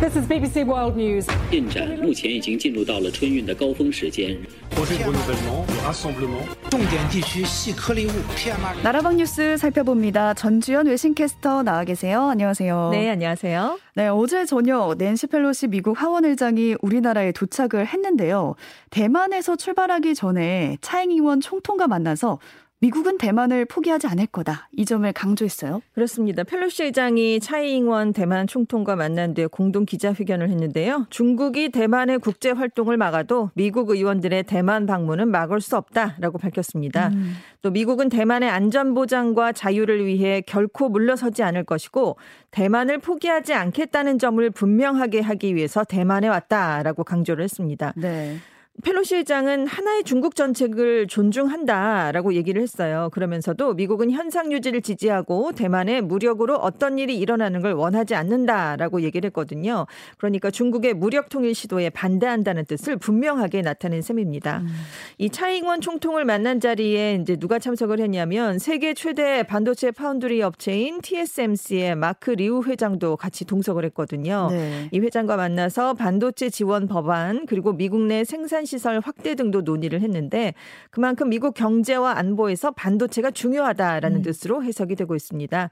This is BBC World News. 进展目前已经进入到了春运的高峰时间。 projet de renouvellement, de rassemblement. 重点地区细颗粒物 PM2.5 나라방 뉴스 살펴봅니다. 전주현 외신캐스터 나와 계세요. 안녕하세요. 네, 안녕하세요. 네, 어제 저녁 낸시 펠로시 미국 하원의장이 우리나라에 도착을 했는데요. 대만에서 출발하기 전에 차잉잉원 총통과 만나서 미국은 대만을 포기하지 않을 거다. 이 점을 강조했어요. 그렇습니다. 펠로시 의장이 차이잉원 대만 총통과 만난 뒤에 공동 기자회견을 했는데요. 중국이 대만의 국제 활동을 막아도 미국 의원들의 대만 방문은 막을 수 없다라고 밝혔습니다. 음. 또 미국은 대만의 안전 보장과 자유를 위해 결코 물러서지 않을 것이고 대만을 포기하지 않겠다는 점을 분명하게 하기 위해서 대만에 왔다라고 강조를 했습니다. 네. 펠로시 의장은 하나의 중국 정책을 존중한다라고 얘기를 했어요. 그러면서도 미국은 현상 유지를 지지하고 대만에 무력으로 어떤 일이 일어나는 걸 원하지 않는다라고 얘기를 했거든요. 그러니까 중국의 무력 통일 시도에 반대한다는 뜻을 분명하게 나타낸 셈입니다. 음. 이 차이잉원 총통을 만난 자리에 이제 누가 참석을 했냐면 세계 최대 반도체 파운드리 업체인 TSMC의 마크 리우 회장도 같이 동석을 했거든요. 네. 이 회장과 만나서 반도체 지원 법안 그리고 미국 내 생산 시설 확대 등도 논의를 했는데 그만큼 미국 경제와 안보에서 반도체가 중요하다라는 음. 뜻으로 해석이 되고 있습니다.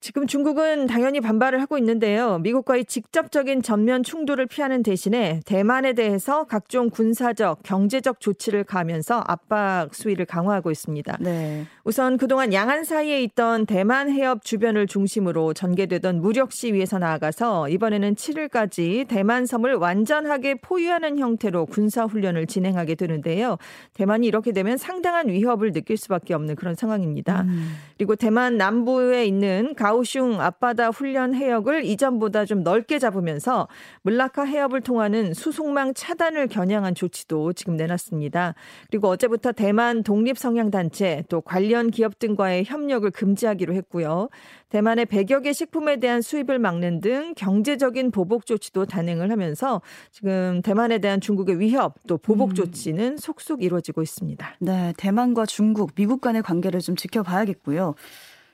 지금 중국은 당연히 반발을 하고 있는데요. 미국과의 직접적인 전면 충돌을 피하는 대신에 대만에 대해서 각종 군사적, 경제적 조치를 가하면서 압박 수위를 강화하고 있습니다. 네. 우선 그동안 양안 사이에 있던 대만 해협 주변을 중심으로 전개되던 무력 시위에서 나아가서 이번에는 7일까지 대만 섬을 완전하게 포위하는 형태로 군사 훈련을 진행하게 되는데요. 대만이 이렇게 되면 상당한 위협을 느낄 수밖에 없는 그런 상황입니다. 음. 그리고 대만 남부에 있는 가 오슝 앞바다 훈련 해역을 이전보다 좀 넓게 잡으면서 물라카 해협을 통하는 수송망 차단을 겨냥한 조치도 지금 내놨습니다. 그리고 어제부터 대만 독립 성향 단체 또 관련 기업 등과의 협력을 금지하기로 했고요. 대만의 100여 개 식품에 대한 수입을 막는 등 경제적인 보복 조치도 단행을 하면서 지금 대만에 대한 중국의 위협 또 보복 조치는 속속 이루어지고 있습니다. 네, 대만과 중국, 미국 간의 관계를 좀 지켜봐야겠고요.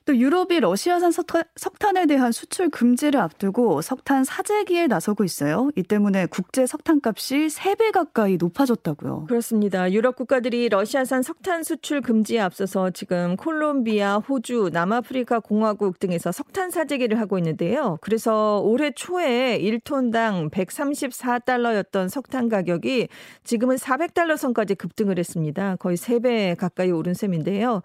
또 유럽이 러시아산 석탄, 석탄 에 대한 수출 금지를 앞두고 석탄 사재기에 나서고 있어요. 이 때문에 국제 석탄 값이 3배 가까이 높아졌다고요. 그렇습니다. 유럽 국가들이 러시아산 석탄 수출 금지에 앞서서 지금 콜롬비아, 호주, 남아프리카 공화국 등에서 석탄 사재기를 하고 있는데요. 그래서 올해 초에 1톤당 134달러였던 석탄 가격이 지금은 400달러 선까지 급등을 했습니다. 거의 3배 가까이 오른 셈인데요.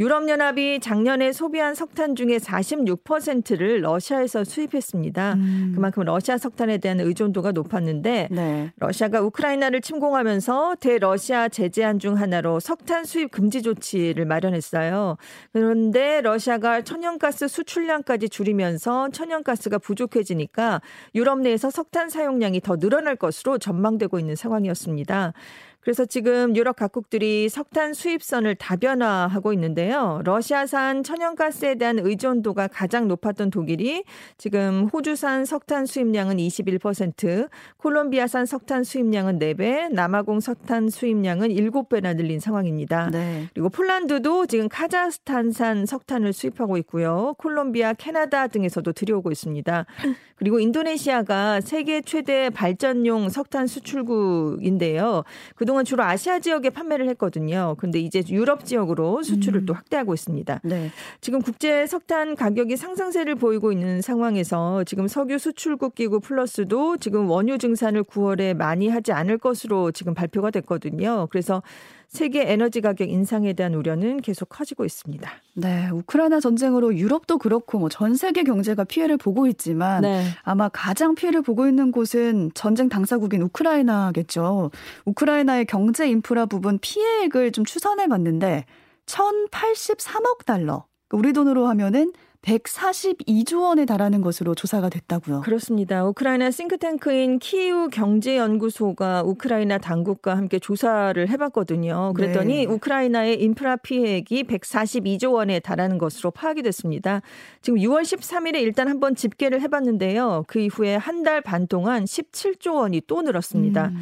유럽연합이 작년에 소비한 석탄 중에 46%를 러시아에서 수입했습니다. 음. 그만큼 러시아 석탄에 대한 의존도가 높았는데 네. 러시아가 우크라이나를 침공하면서 대러시아 제재안 중 하나로 석탄 수입 금지 조치를 마련했어요. 그런데 러시아가 천연가스 수출량까지 줄이면서 천연가스가 부족해지니까 유럽 내에서 석탄 사용량이 더 늘어날 것으로 전망되고 있는 상황이었습니다. 그래서 지금 유럽 각국들이 석탄 수입선을 다변화하고 있는데요. 러시아산 천연가스에 대한 의존도가 가장 높았던 독일이 지금 호주산 석탄 수입량은 21%, 콜롬비아산 석탄 수입량은 4배, 남아공 석탄 수입량은 7배나 늘린 상황입니다. 네. 그리고 폴란드도 지금 카자흐스탄산 석탄을 수입하고 있고요. 콜롬비아, 캐나다 등에서도 들여오고 있습니다. 그리고 인도네시아가 세계 최대 발전용 석탄 수출국인데요. 그 동안 주로 아시아 지역에 판매를 했거든요. 그런데 이제 유럽 지역으로 수출을 음. 또 확대하고 있습니다. 네. 지금 국제 석탄 가격이 상승세를 보이고 있는 상황에서 지금 석유 수출국 기구 플러스도 지금 원유 증산을 9월에 많이 하지 않을 것으로 지금 발표가 됐거든요. 그래서 세계 에너지 가격 인상에 대한 우려는 계속 커지고 있습니다. 네, 우크라이나 전쟁으로 유럽도 그렇고 뭐 전 세계 경제가 피해를 보고 있지만 네. 아마 가장 피해를 보고 있는 곳은 전쟁 당사국인 우크라이나겠죠. 우크라이나의 경제 인프라 부분 피해액을 좀 추산해 봤는데 1,083억 달러. 우리 돈으로 하면은 142조 원에 달하는 것으로 조사가 됐다고요. 그렇습니다. 우크라이나 싱크탱크인 키이우 경제연구소가 우크라이나 당국과 함께 조사를 해봤거든요. 그랬더니 네. 우크라이나의 인프라 피해액이 142조 원에 달하는 것으로 파악이 됐습니다. 지금 6월 13일에 일단 한번 집계를 해봤는데요. 그 이후에 한 달 반 동안 17조 원이 또 늘었습니다. 음.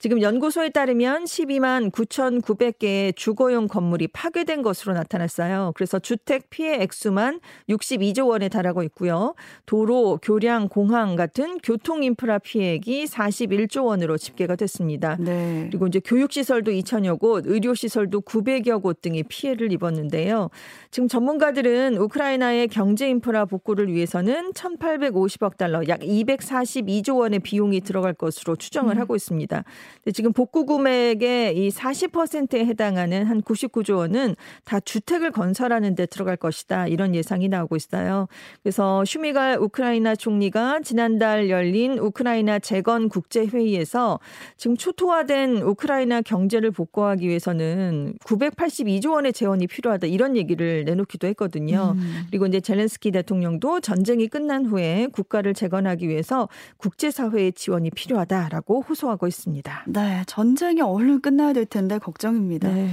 지금 연구소에 따르면 12만 9,900개의 주거용 건물이 파괴된 것으로 나타났어요. 그래서 주택 피해 액수만 62조 원에 달하고 있고요. 도로, 교량, 공항 같은 교통 인프라 피해액이 41조 원으로 집계가 됐습니다. 네. 그리고 이제 교육 시설도 2천여 곳, 의료 시설도 900여 곳 등이 피해를 입었는데요. 지금 전문가들은 우크라이나의 경제 인프라 복구를 위해서는 1,850억 달러, 약 242조 원의 비용이 들어갈 것으로 추정을 음. 하고 있습니다. 근데 지금 복구 금액의 이 40%에 해당하는 한 99조 원은 다 주택을 건설하는 데 들어갈 것이다. 이런 예상이 나오고 있어요. 그래서 슈미갈 우크라이나 총리가 지난달 열린 우크라이나 재건 국제 회의에서 지금 초토화된 우크라이나 경제를 복구하기 위해서는 982조 원의 재원이 필요하다. 이런 얘기를 내놓기도 했거든요. 음. 그리고 이제 젤렌스키 대통령도 전쟁이 끝난 후에 국가를 재건하기 위해서 국제사회의 지원이 필요하다라고 호소하고 있습니다. 네, 전쟁이 얼른 끝나야 될 텐데 걱정입니다. 네.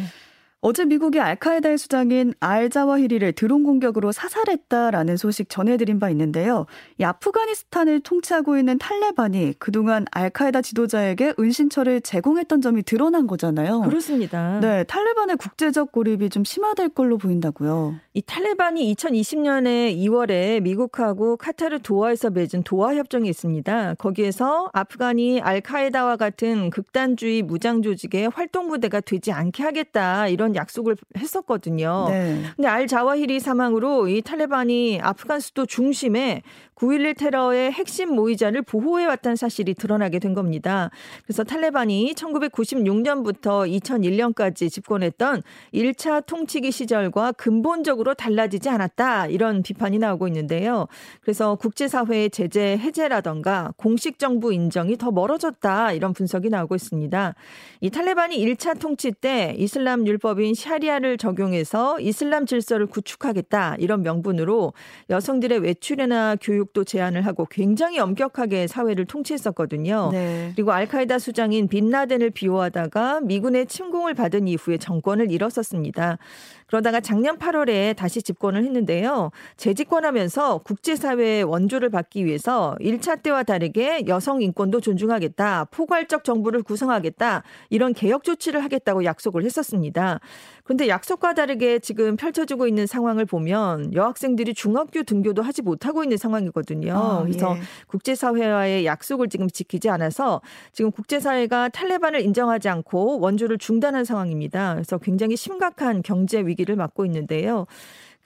어제 미국이 알카에다의 수장인 알자와히리를 드론 공격으로 사살했다라는 소식 전해드린 바 있는데요. 이 아프가니스탄을 통치하고 있는 탈레반이 그동안 알카에다 지도자에게 은신처를 제공했던 점이 드러난 거잖아요. 그렇습니다. 네, 탈레반의 국제적 고립이 좀 심화될 걸로 보인다고요. 이 탈레반이 2020년에 2월에 미국하고 카타르 도하에서 맺은 도하 협정이 있습니다. 거기에서 아프간이 알카에다와 같은 극단주의 무장 조직의 활동 부대가 되지 않게 하겠다 이런 약속을 했었거든요. 네. 근데 알 자와히리 사망으로 이 탈레반이 아프간 수도 중심에 9.11 테러의 핵심 모의자를 보호해왔다는 사실이 드러나게 된 겁니다. 그래서 탈레반이 1996년부터 2001년까지 집권했던 1차 통치기 시절과 근본적으로 달라지지 않았다. 이런 비판이 나오고 있는데요. 그래서 국제사회의 제재 해제라던가 공식 정부 인정이 더 멀어졌다. 이런 분석이 나오고 있습니다. 이 탈레반이 1차 통치 때 이슬람 율법 인 샤리아를 적용해서 이슬람 질서를 구축하겠다. 이런 명분으로 여성들의 외출이나 교육도 제한을 하고 굉장히 엄격하게 사회를 통치했었거든요. 네. 그리고 알카에다 수장인 빈라덴을 비호하다가 미군의 침공을 받은 이후에 정권을 잃었었습니다. 그러다가 작년 8월에 다시 집권을 했는데요. 재집권하면서 국제사회의 원조를 받기 위해서 1차 때와 다르게 여성 인권도 존중하겠다. 포괄적 정부를 구성하겠다. 이런 개혁 조치를 하겠다고 약속을 했었습니다. 그런데 약속과 다르게 지금 펼쳐지고 있는 상황을 보면 여학생들이 중학교 등교도 하지 못하고 있는 상황이거든요. 아, 그래서 예. 국제사회와의 약속을 지금 지키지 않아서 지금 국제사회가 탈레반을 인정하지 않고 원조를 중단한 상황입니다. 그래서 굉장히 심각한 경제 위기 를 맞고 있는데요.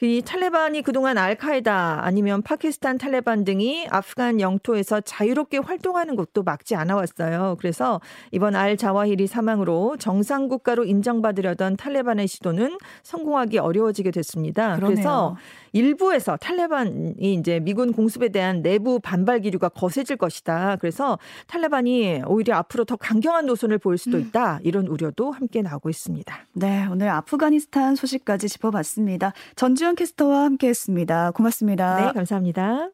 이 탈레반이 그동안 알카에다 아니면 파키스탄 탈레반 등이 아프간 영토에서 자유롭게 활동하는 것도 막지 않아 왔어요. 그래서 이번 알 자와히리 사망으로 정상 국가로 인정받으려던 탈레반의 시도는 성공하기 어려워지게 됐습니다. 그러네요. 그래서 일부에서 탈레반이 이제 미군 공습에 대한 내부 반발 기류가 거세질 것이다. 그래서 탈레반이 오히려 앞으로 더 강경한 노선을 보일 수도 있다. 이런 우려도 함께 나오고 있습니다. 네, 오늘 아프가니스탄 소식까지 짚어봤습니다. 전주 현 캐스터와 함께했습니다. 고맙습니다. 네, 감사합니다.